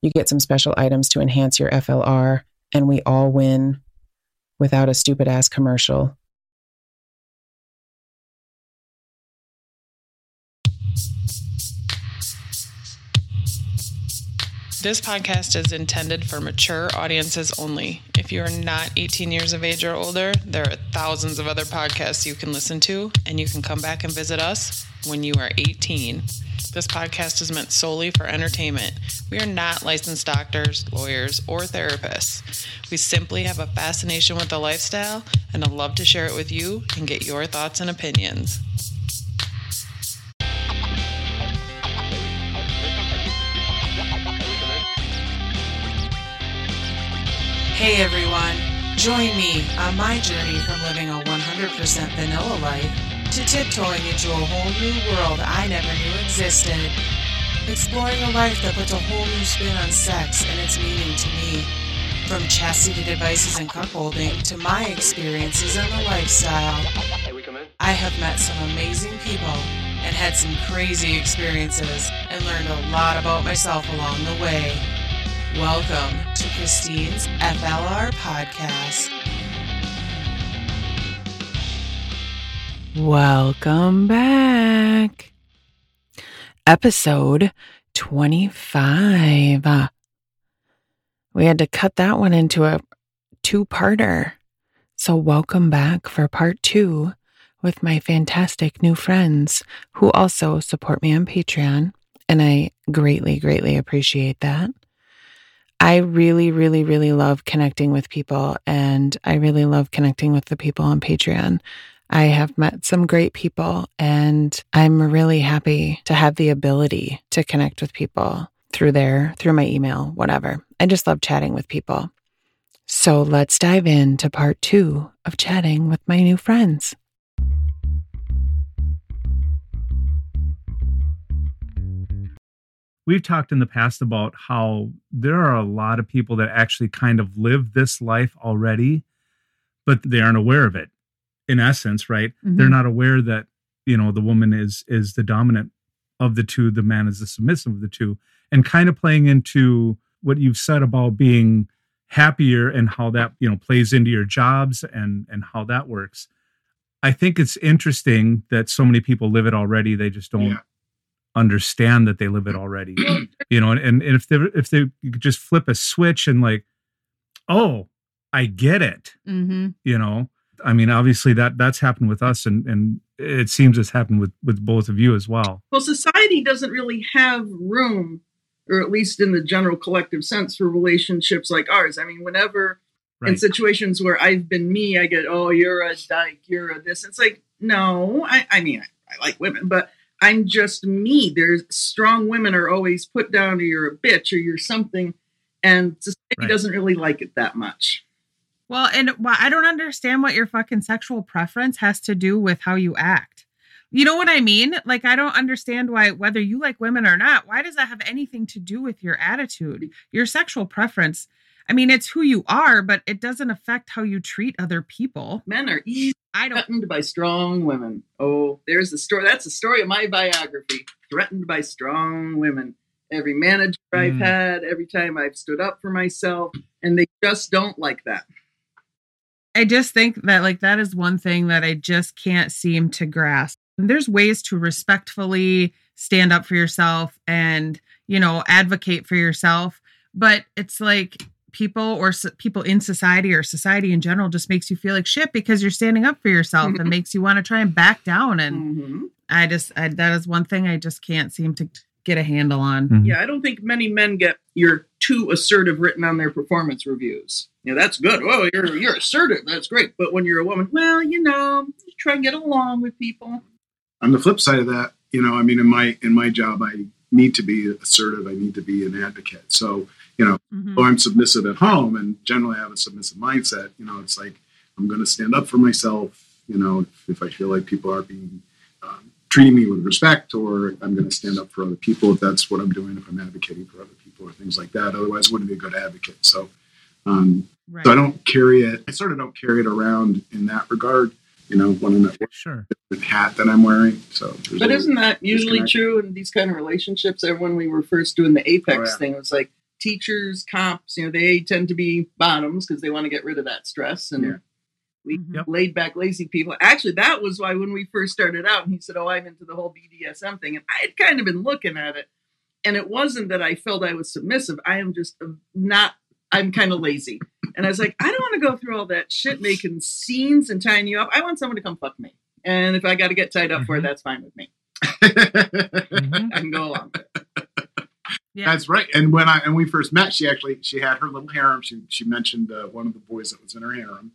You get some special items to enhance your FLR, and we all win without a stupid ass commercial. This podcast is intended for mature audiences only. If you are not 18 years of age or older, there are thousands of other podcasts you can listen to, and you can come back and visit us when you are 18. This podcast is meant solely for entertainment. We are not licensed doctors, lawyers, or therapists. We simply have a fascination with the lifestyle and a love to share it with you and get your thoughts and opinions. Hey everyone, join me on my journey from living a 100% vanilla life to tiptoeing into a whole new world I never knew existed. Exploring a life that puts a whole new spin on sex and its meaning to me. From chastity devices and cuckolding to my experiences in the lifestyle. I have met some amazing people and had some crazy experiences and learned a lot about myself along the way. Welcome to Christine's FLR podcast. Welcome back. Episode 25. Uh, We had to cut that one into a two parter. So, welcome back for part two with my fantastic new friends who also support me on Patreon. And I greatly, greatly appreciate that. I really, really, really love connecting with people, and I really love connecting with the people on Patreon. I have met some great people, and I'm really happy to have the ability to connect with people through there, through my email, whatever. I just love chatting with people. So let's dive into part two of chatting with my new friends. we've talked in the past about how there are a lot of people that actually kind of live this life already, but they aren't aware of it. In essence, right? Mm-hmm. They're not aware that you know the woman is is the dominant of the two, the man is the submissive of the two, and kind of playing into what you've said about being happier and how that you know plays into your jobs and and how that works. I think it's interesting that so many people live it already. They just don't Yeah. understand that they live it already. you know, and, and if they if they you could just flip a switch and like, oh, I get it. Mm-hmm. You know, I mean, obviously that that's happened with us, and and it seems it's happened with with both of you as well. Well, society doesn't really have room, or at least in the general collective sense, for relationships like ours. I mean, whenever in situations where I've been me, I get, oh, you're a dyke, you're a this. It's like, no, I, I mean, I, I like women, but I'm just me. There's strong women are always put down, or you're a bitch, or you're something, and society Right. doesn't really like it that much. Well, and why I don't understand what your fucking sexual preference has to do with how you act. You know what I mean? Like, I don't understand why, whether you like women or not, why does that have anything to do with your attitude? Your sexual preference, I mean, it's who you are, but it doesn't affect how you treat other people. Men are I don't. threatened by strong women. Oh, there's the story. That's the story of my biography. Threatened by strong women. Every manager I've Mm. had, every time I've stood up for myself, and they just don't like that. I just think that like that is one thing that I just can't seem to grasp. There's ways to respectfully stand up for yourself and, you know, advocate for yourself, but it's like people or s- people in society or society in general just makes you feel like shit because you're standing up for yourself and makes you want to try and back down and Mhm. I just I, that is one thing I just can't seem to get a handle on. Mhm. Yeah, I don't think many men get you're too assertive written on their performance reviews. Yeah, that's good. Oh, you're you're assertive. That's great. But when you're a woman, well, you know, you try and get along with people. on the flip side of that, you know, I mean, in my in my job, I need to be assertive. I need to be an advocate. So you know, Mhm. oh, I'm submissive at home and generally I have a submissive mindset. You know, it's like I'm going to stand up for myself. You know, if, if I feel like people are being um, treating me with respect, or I'm going to stand up for other people if that's what I'm doing. If I'm advocating for other people or things like that, otherwise, I wouldn't be a good advocate. So, um, Right. so I don't carry it. I sort of don't carry it around in that regard. You know, one I'm Sure. the hat that I'm wearing. So, But a- isn't that usually true in these kind of relationships? Or when we were first doing the Apex Oh, yeah. thing, it was like teachers, cops, you know, they tend to be bottoms because they want to get rid of that stress. And Yeah. we Mhm. Yep. laid back, lazy people. Actually, that was why when we first started out, and he said, Oh, I'm into the whole BDSM thing. And I had kind of been looking at it. And it wasn't that I felt I was submissive. I am just uh, not, I'm kind of lazy. And I was like, I don't want to go through all that shit making scenes and tying you up. I want someone to come fuck me. And if I got to get tied up for it, Mhm. that's fine with me. Mhm. I can go along with it. Yeah. That's right. And when I and we first met, she actually she had her little harem. She she mentioned uh, one of the boys that was in her harem,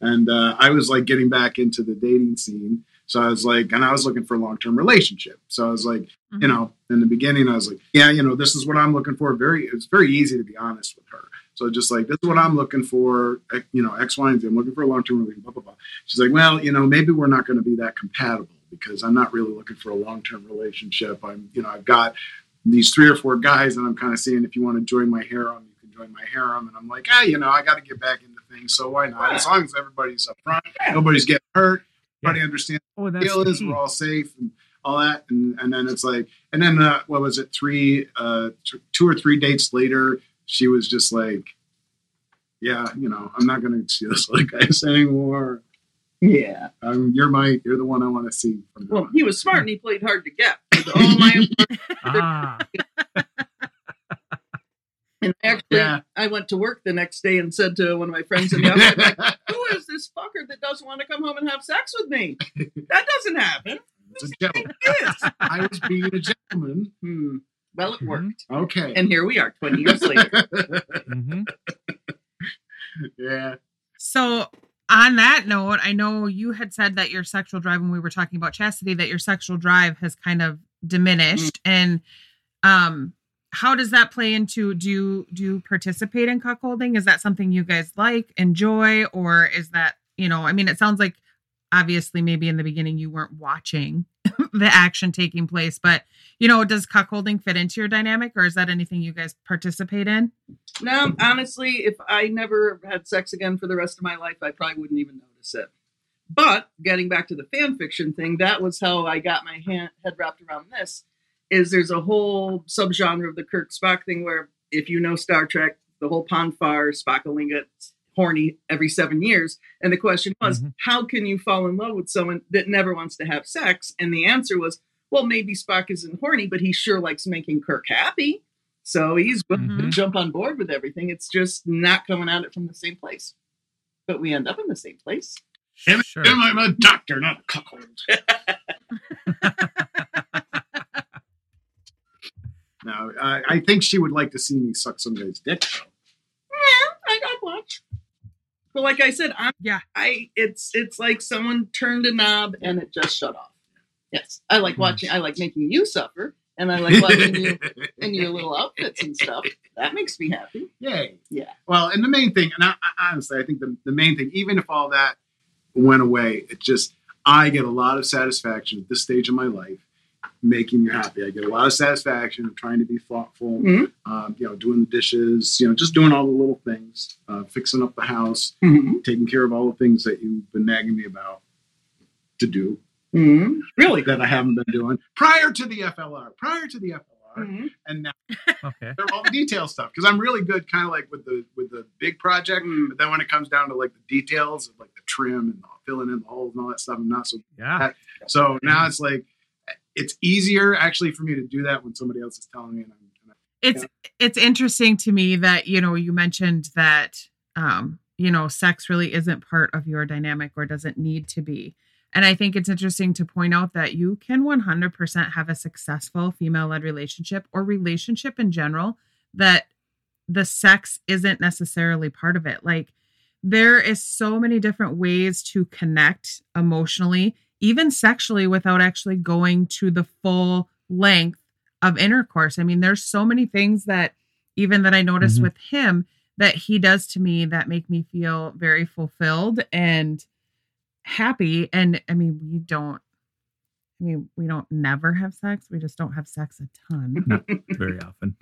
and uh, I was like getting back into the dating scene. So I was like, and I was looking for a long term relationship. So I was like, Mhm. you know, in the beginning, I was like, yeah, you know, this is what I'm looking for. Very, it's very easy to be honest with her. So just like, this is what I'm looking for. You know, X, Y, and Z. I'm looking for a long term relationship. Blah blah blah. She's like, well, you know, maybe we're not going to be that compatible because I'm not really looking for a long term relationship. I'm, you know, I've got these three or four guys, and I'm kind of seeing if you want to join my harem, you can join my harem. And I'm like, ah, you know, I got to get back into things, so why not? As long as everybody's up front, nobody's getting hurt, everybody understands Oh, what the that's deal is, we're all safe and all that. And and then it's like, and then uh, what was it? Three, uh, t- two or three dates later, she was just like, yeah, you know, I'm not going to see this like guys anymore. Yeah. Um, you're my, you're the one I want to see from Well, on. he was smart and he played hard to get. With all my Ah, and actually, Yeah. I went to work the next day and said to one of my friends in the office, like, "Who is this fucker that doesn't want to come home and have sex with me? That doesn't happen." It's a gentleman. Yes. I was being a gentleman. Hmm. Well, it Mhm. worked, Okay. and here we are, twenty years later. mhm. yeah. So, on that note, I know you had said that your sexual drive, when we were talking about chastity, that your sexual drive has kind of diminished. And um, how does that play into do you do you participate in cuckolding? Is that something you guys like, enjoy, or is that you know? I mean, it sounds like obviously maybe in the beginning you weren't watching the action taking place, but you know, does cuckolding fit into your dynamic, or is that anything you guys participate in? No, honestly, if I never had sex again for the rest of my life, I probably wouldn't even notice it. But getting back to the fan fiction thing, that was how I got my hand, head wrapped around this. Is there's a whole subgenre of the Kirk Spock thing where, if you know Star Trek, the whole Pon farr Spockaling gets horny every seven years, and the question was, Mhm. how can you fall in love with someone that never wants to have sex? And the answer was, well, maybe Spock isn't horny, but he sure likes making Kirk happy. So he's willing to Mhm. jump on board with everything. It's just not coming at it from the same place. But we end up in the same place. Sure. I'm a doctor, not a cuckold. no, I, I think she would like to see me suck some guy's dick. Though. Yeah, I got watch. But like I said, I'm, Yeah. I it's it's like someone turned a knob and it just shut off. Yes, I like watching. I like making you suffer, and I like watching you in your little outfits and stuff. That makes me happy. Yay. Yeah. Well, and the main thing, and I, I, honestly, I think the, the main thing, even if all that went away, it just, I get a lot of satisfaction at this stage of my life making you happy. I get a lot of satisfaction of trying to be thoughtful, Mhm. um, you know, doing the dishes, you know, just doing all the little things, uh, fixing up the house, Mm-hmm. taking care of all the things that you've been nagging me about to do Mm-hmm. Really? that I haven't been doing prior to the FLR, prior to the FLR. Mhm. And now Okay. they're all the detail stuff because I'm really good, kind of like with the with the big project. Mm. But then when it comes down to like the details of like the trim and the filling in the holes and all that stuff, I'm not so. Yeah. So now it's like it's easier actually for me to do that when somebody else is telling me. And I'm, and it's it's interesting to me that you know you mentioned that um you know sex really isn't part of your dynamic or doesn't need to be and i think it's interesting to point out that you can 100% have a successful female led relationship or relationship in general that the sex isn't necessarily part of it like there is so many different ways to connect emotionally even sexually without actually going to the full length of intercourse. I mean, there's so many things that even that I notice Mhm. with him that he does to me that make me feel very fulfilled and happy. And I mean, we don't, I mean, we don't never have sex. We just don't have sex a ton. Not very often.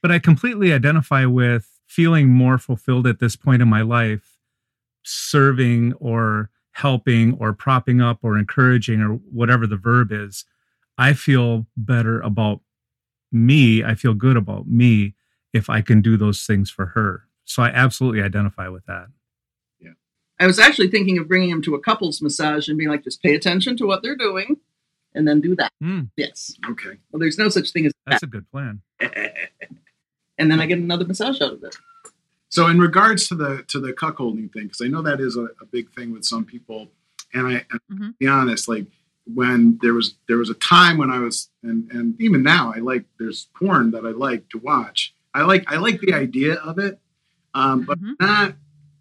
But I completely identify with feeling more fulfilled at this point in my life, serving or helping or propping up or encouraging or whatever the verb is. I feel better about me. I feel good about me if I can do those things for her. So I absolutely identify with that. Yeah. I was actually thinking of bringing him to a couples massage and being like, just pay attention to what they're doing and then do that. Mm, Yes. Okay. Well, there's no such thing as that's a good plan. and then I get another massage out of it. So in regards to the to the cuckolding thing, because I know that is a, a big thing with some people, and I and Mhm. be honest, like when there was there was a time when I was and and even now I like there's porn that I like to watch. I like I like the idea of it, um, but Mhm. not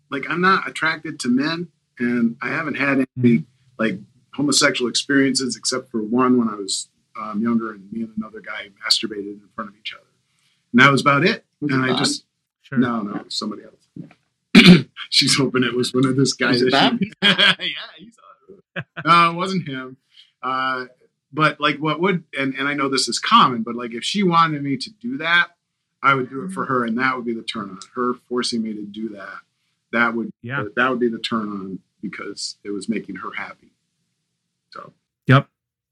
like I'm not attracted to men, and I haven't had any Mhm. like homosexual experiences except for one when I was um, younger and me and another guy masturbated in front of each other, and that was about it. And I just Sure. no, no, somebody else. She's hoping it was one of this guys. That she- yeah, he's no, it wasn't him. Uh, but like, what would and and I know this is common, but like, if she wanted me to do that, I would do it for her, and that would be the turn on. Her forcing me to do that, that would Yeah. that would be the turn on because it was making her happy.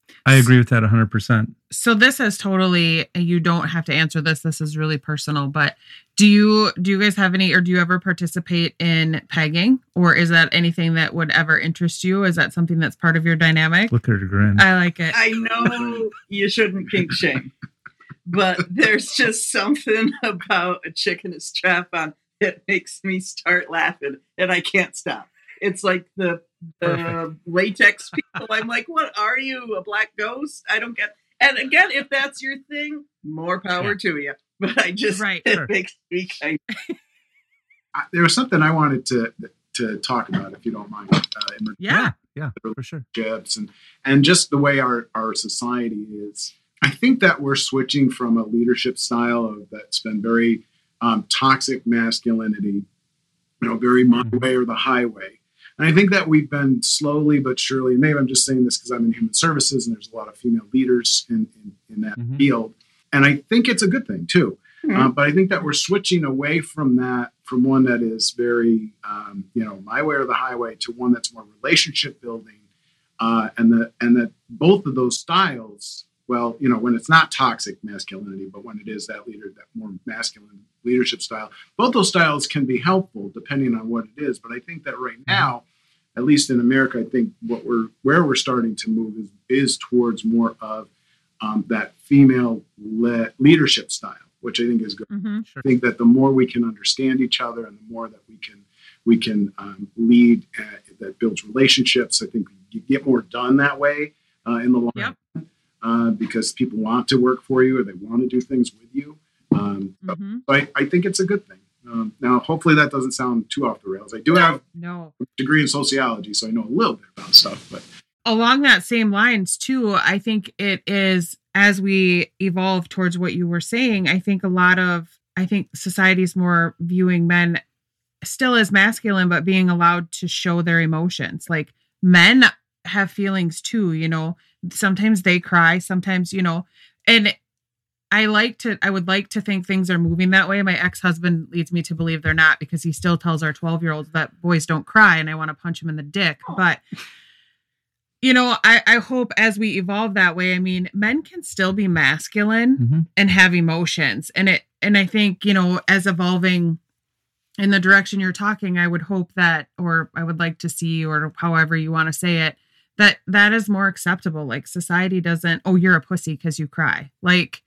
So Yep. I agree with that 100%. so this is totally you don't have to answer this this is really personal but do you do you guys have any or do you ever participate in pegging or is that anything that would ever interest you is that something that's part of your dynamic Look at her grin. i like it I know you shouldn't kink shame, but there's just something about a chick in a strap on that makes me start laughing and I can't stop. It's like the the latex people. I'm like, what are you, a black ghost? I don't get. And again, if that's your thing, more power Yeah. to you. But I just Right. it Sure. makes me kind. I, there was something I wanted to to talk about, if you don't mind. Uh, in yeah Yeah, for sure. and and just the way our our society is i think that we're switching from a leadership style of that's been very um, toxic masculinity you know very my Mhm. way or the highway and i think that we've been slowly but surely and maybe i'm just saying this because i'm in human services and there's a lot of female leaders in in, in that Mhm. field and i think it's a good thing too Mhm. uh, but I think that we're switching away from that, from one that is very, um, you know, my way or the highway, to one that's more relationship building, uh, and that and that both of those styles, well, you know, when it's not toxic masculinity, but when it is that leader, that more masculine leadership style, both those styles can be helpful depending on what it is. But I think that right now, at least in America, I think what we're where we're starting to move is is towards more of um, that female le- leadership style, which I think is good. hmm I think that the more we can understand each other and the more that we can we can um, lead uh, that builds relationships, I think you get more done that way uh, in the long Yep. Uh, because people want to work for you or they want to do things with you. Um, so hmm I, I think it's a good thing. Um, now, hopefully, that doesn't sound too off the rails. I do have no a degree in sociology, so I know a little bit about stuff. But along that same lines too i think it is as we evolve towards what you were saying i think a lot of i think society's more viewing men still as masculine but being allowed to show their emotions like men have feelings too you know sometimes they cry sometimes you know and i like to i would like to think things are moving that way. My ex-husband leads me to believe they're not because he still tells our 12 year olds that boys don't cry and i want to punch him in the dick. But you know I, I hope as we evolve that way i mean men can still be masculine Mhm. and have emotions. And it and i think you know as evolving in the direction you're talking i would hope that or i would like to see or however you want to say it that that is more acceptable like society doesn't oh you're a pussy because you cry like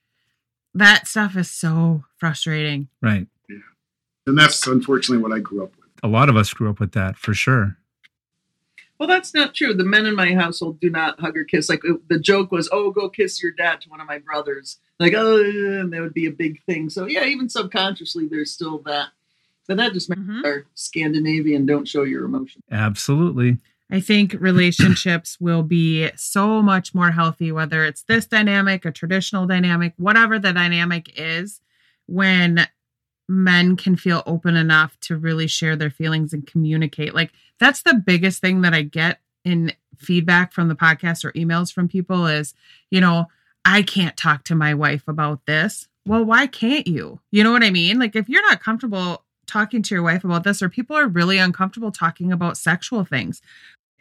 that stuff is so frustrating Right. Yeah. And that's unfortunately what I grew up with. A lot of us grew up with that for sure. Well, that's not true. The men in my household do not hug or kiss. Like the joke was, "Oh, go kiss your dad" to one of my brothers. Like, oh, and that would be a big thing. So yeah, even subconsciously, there's still that. But that just makes Mhm. our Scandinavian don't show your emotion. Absolutely. I think relationships will be so much more healthy, whether it's this dynamic, a traditional dynamic, whatever the dynamic is. when men can feel open enough to really share their feelings and communicate. Like that's the biggest thing that I get in feedback from the podcast or emails from people is, you know, I can't talk to my wife about this. Well, why can't you? You know what I mean? Like if you're not comfortable talking to your wife about this or people are really uncomfortable talking about sexual things.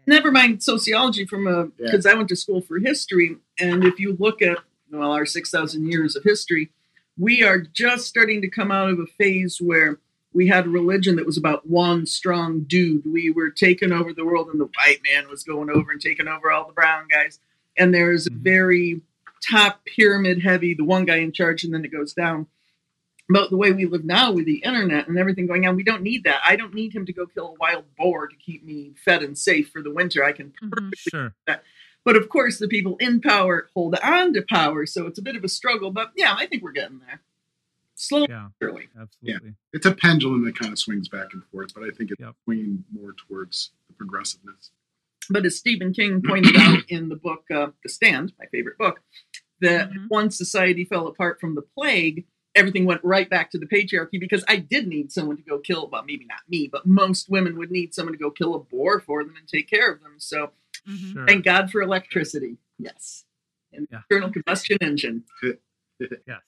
Never mind sociology from a Yeah. because I went to school for history, and if you look at well our six thousand years of history, we are just starting to come out of a phase where we had a religion that was about one strong dude. We were taking over the world, and the white man was going over and taking over all the brown guys. And there's a Mhm. very top pyramid heavy, the one guy in charge, and then it goes down. But the way we live now with the internet and everything going on, we don't need that. I don't need him to go kill a wild boar to keep me fed and safe for the winter. I can perfectly Sure. but of course, the people in power hold on to power, so it's a bit of a struggle. But yeah, I think we're getting there. Slowly, Yeah, surely. absolutely. It's a pendulum that kind of swings back and forth, but I think it's Yep. swinging more towards the progressiveness. But as Stephen King pointed out in the book uh, The Stand, my favorite book, that Mhm. once society fell apart from the plague, everything went right back to the patriarchy because I did need someone to go kill, well, maybe not me, but most women would need someone to go kill a boar for them and take care of them. So Mhm. Sure. thank God for electricity. Yes. And Yeah. internal combustion engine. Yes.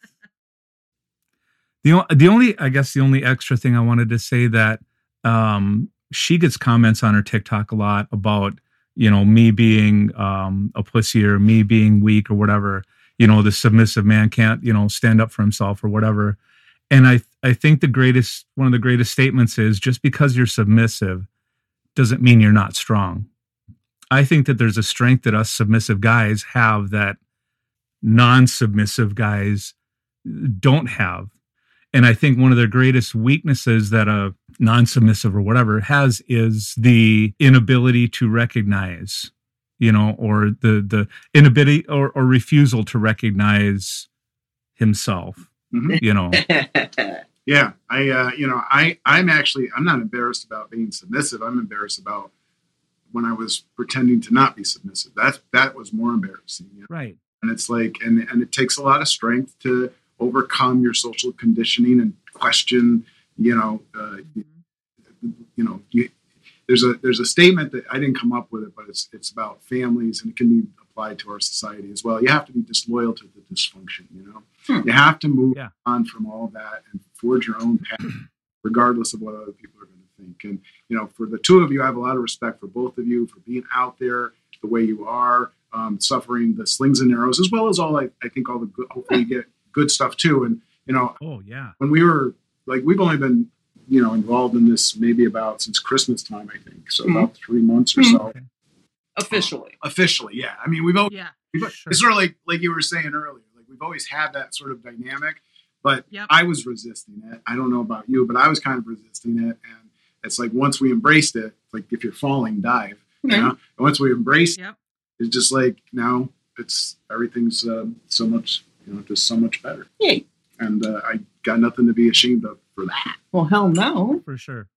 The, o- the only, I guess, the only extra thing I wanted to say that um, she gets comments on her TikTok a lot about, you know, me being um, a pussy or me being weak or whatever. You know, the submissive man can't, you know, stand up for himself or whatever. And I, I think the greatest, one of the greatest statements is just because you're submissive doesn't mean you're not strong. I think that there's a strength that us submissive guys have that non-submissive guys don't have. And I think one of the greatest weaknesses that a non submissive or whatever has is the inability to recognize, you know, or the, the inability or, or refusal to recognize himself, Mhm. you know. Yeah, I, uh, you know, I, I'm actually, I'm not embarrassed about being submissive. I'm embarrassed about when I was pretending to not be submissive. That that was more embarrassing. You know? Right. And it's like, and and it takes a lot of strength to overcome your social conditioning and question, you know, uh, you know, you, there's a there's a statement that I didn't come up with it, but it's it's about families and it can be applied to our society as well. You have to be disloyal to the dysfunction. You know, Hmm. you have to move Yeah. on from all that and forge your own path, regardless of what other people are going to think. And you know, for the two of you, I have a lot of respect for both of you for being out there the way you are, um, suffering the slings and arrows, as well as all I, I think all the good, hopefully you get good stuff too. And you know, Oh, yeah. when we were like we've only been you know involved in this maybe about since christmas time i think so Mhm. about three months or Mhm. so Okay. Officially. officially yeah i mean we've always Yeah. we've- Sure. it's sort of like like you were saying earlier like we've always had that sort of dynamic but Yep. i was resisting it i don't know about you but i was kind of resisting it and it's like once we embraced it like if you're falling dive you know and once we embraced Yep. it's just like now it's everything's um, so much you know just so much better Yay. and uh, i got nothing to be ashamed of for that Well, hell no. For sure.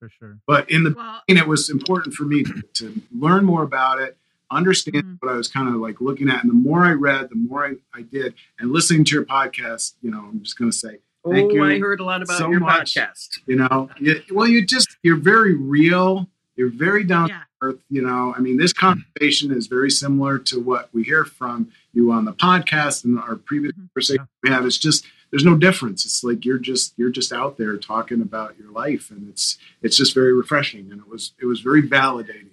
For sure. but in the Well, and it was important for me to, to learn more about it, understand Mhm. what I was kind of like looking at. And the more I read, the more I, I did. And listening to your podcast, you know, I'm just going to say, Thank oh, you I heard a lot about so your much. podcast. you know, you, well, you just, you're very real. You're very down yeah. to earth. You know, I mean, this conversation is very similar to what we hear from you on the podcast and our previous Mhm. conversation we have. It's just, there's no difference. It's like you're just you're just out there talking about your life, and it's it's just very refreshing, and it was it was very validating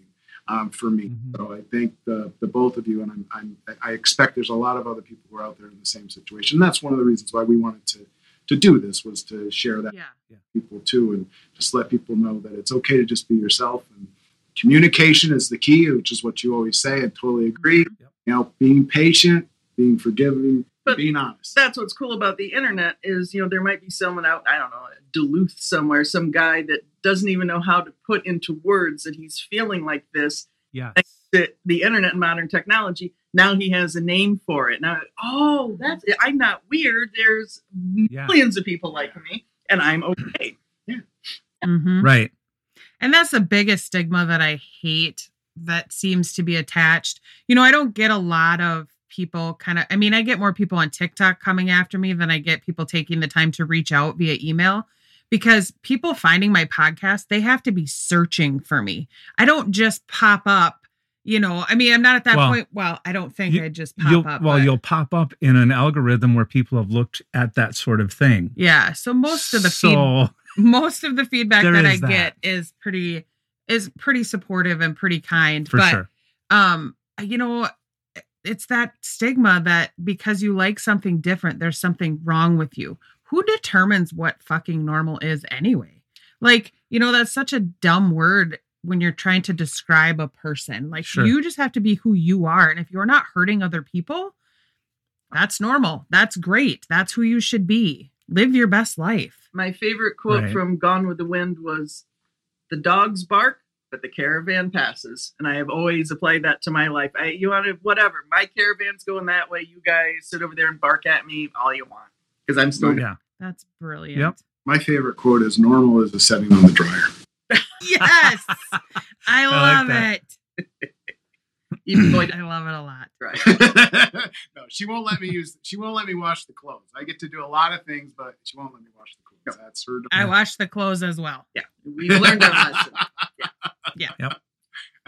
um, for me. Mhm. So I thank the the both of you, and I'm, I'm I expect there's a lot of other people who are out there in the same situation. And That's one of the reasons why we wanted to to do this was to share that Yeah. with people too, and just let people know that it's okay to just be yourself. And communication is the key, which is what you always say. I totally agree. Yep. You know, being patient, being forgiving, But being honest. That's what's cool about the internet is, you know, there might be someone out, I don't know, Duluth somewhere, some guy that doesn't even know how to put into words that he's feeling like this. Yeah. That the internet and modern technology, now he has a name for it. Now, oh, that's it. I'm not weird. There's Yeah. millions of people like me, and I'm okay. Mhm. Right. And that's the biggest stigma that I hate that seems to be attached. You know, I don't get a lot of people kind of, I mean, I get more people on TikTok coming after me than I get people taking the time to reach out via email because people finding my podcast, they have to be searching for me. I don't just pop up. You know, I mean, I'm not at that Well, point. Well, I don't think you- I just pop up. well, but- you'll pop up in an algorithm where people have looked at that sort of thing. yeah. So most of the feed, so most of the feedback that I that. get is pretty is pretty supportive and pretty kind. for but sure. um you know it's that stigma that because you like something different there's something wrong with you. Who determines what fucking normal is anyway? Like you know that's such a dumb word when you're trying to describe a person. Like Sure. you just have to be who you are. And if you're not hurting other people that's normal. That's great. That's who you should be. Live your best life. My favorite quote Right. from Gone with the Wind was the dogs bark, but the caravan passes. And I have always applied that to my life. I you want to whatever. My caravan's going that way. You guys sit over there and bark at me all you want. Because I'm still oh, Yeah. that's brilliant Yep. My favorite quote is normal is a setting on the dryer. yes i love that. it even though I i love it a lot Right. no, she won't let me use she won't let me wash the clothes. I get to do a lot of things, but she won't let me wash the clothes. That's her I wash the clothes as well. Yeah. We've learned our lesson.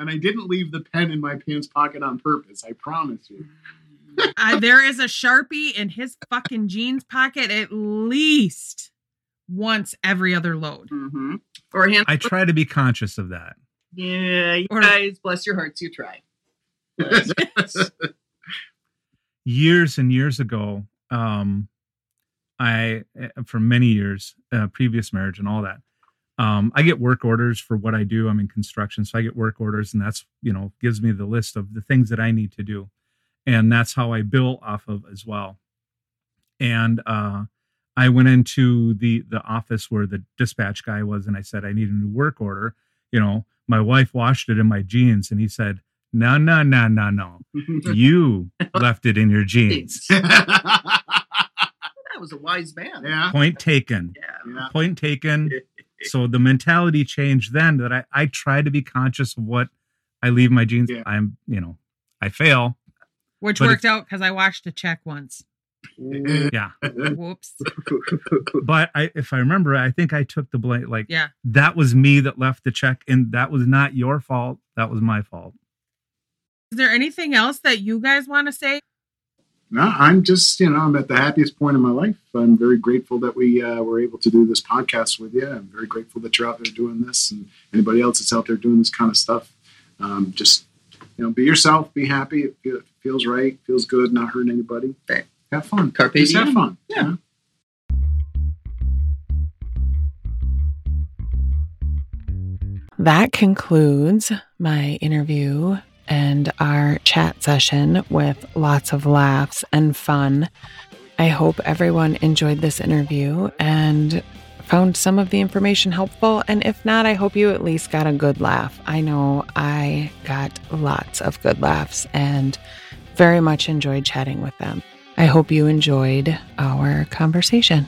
And I didn't leave the pen in my pants pocket on purpose. I promise you. Uh, there is a Sharpie in his fucking jeans pocket at least once every other load. hmm Or hand I try to be conscious of that. Yeah, you Or- guys, bless your hearts, you try. years and years ago um i eh, for many years uh, previous marriage and all that um i get work orders for what i do i'm in construction so i get work orders and that's you know gives me the list of the things that i need to do and that's how i bill off of as well and uh i went into the the office where the dispatch guy was and i said i need a new work order you know my wife washed it in my jeans and he said no no no no no you left it in your jeans. that was a wise man. yeah. Point taken. Yeah. Yeah. Point taken. So the mentality changed then that I, I try to be conscious of what I leave my jeans. Yeah. I'm, you know, I fail. Which But worked out because I washed a check once. Yeah. Whoops. But I, if I remember, I think I took the blame. Like Yeah. that was me that left the check and that was not your fault. That was my fault. Is there anything else that you guys want to say? No, I'm just, you know, I'm at the happiest point in my life. I'm very grateful that we uh, were able to do this podcast with you. I'm very grateful that you're out there doing this and anybody else that's out there doing this kind of stuff. Um, just, you know, be yourself, be happy. It, it feels right, feels good, not hurting anybody. Right. Have fun. Carpe Just have fun. Yeah. you know? That concludes my interview and our chat session with lots of laughs and fun. I hope everyone enjoyed this interview and found some of the information helpful. And if not, I hope you at least got a good laugh. I know I got lots of good laughs and very much enjoyed chatting with them. I hope you enjoyed our conversation.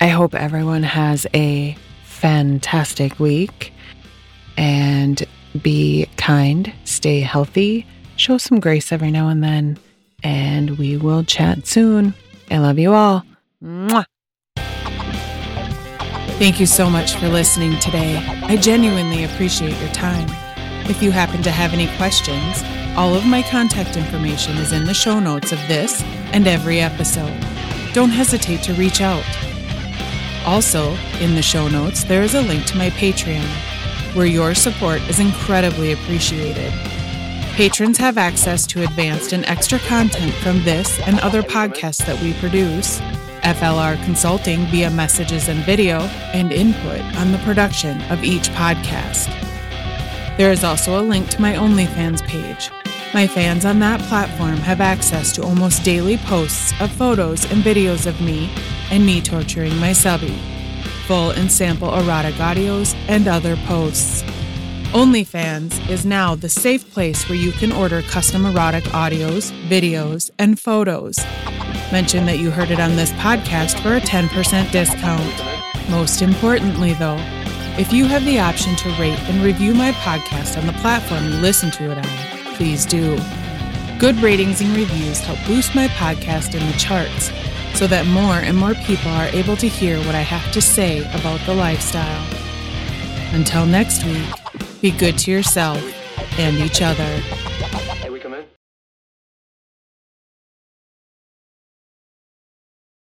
I hope everyone has a fantastic week and be kind, stay healthy, show some grace every now and then, and we will chat soon. I love you all. Mwah. Thank you so much for listening today. I genuinely appreciate your time. If you happen to have any questions, all of my contact information is in the show notes of this and every episode. Don't hesitate to reach out. Also, in the show notes, there is a link to my Patreon, where your support is incredibly appreciated. Patrons have access to advanced and extra content from this and other podcasts that we produce, FLR consulting via messages and video, and input on the production of each podcast. There is also a link to my OnlyFans page. My fans on that platform have access to almost daily posts of photos and videos of me and me torturing my subby, full and sample erotic audios, and other posts. OnlyFans is now the safe place where you can order custom erotic audios, videos, and photos. Mention that you heard it on this podcast for a 10% discount. Most importantly, though, if you have the option to rate and review my podcast on the platform you listen to it on, please do. Good ratings and reviews help boost my podcast in the charts so that more and more people are able to hear what I have to say about the lifestyle. Until next week, be good to yourself and each other.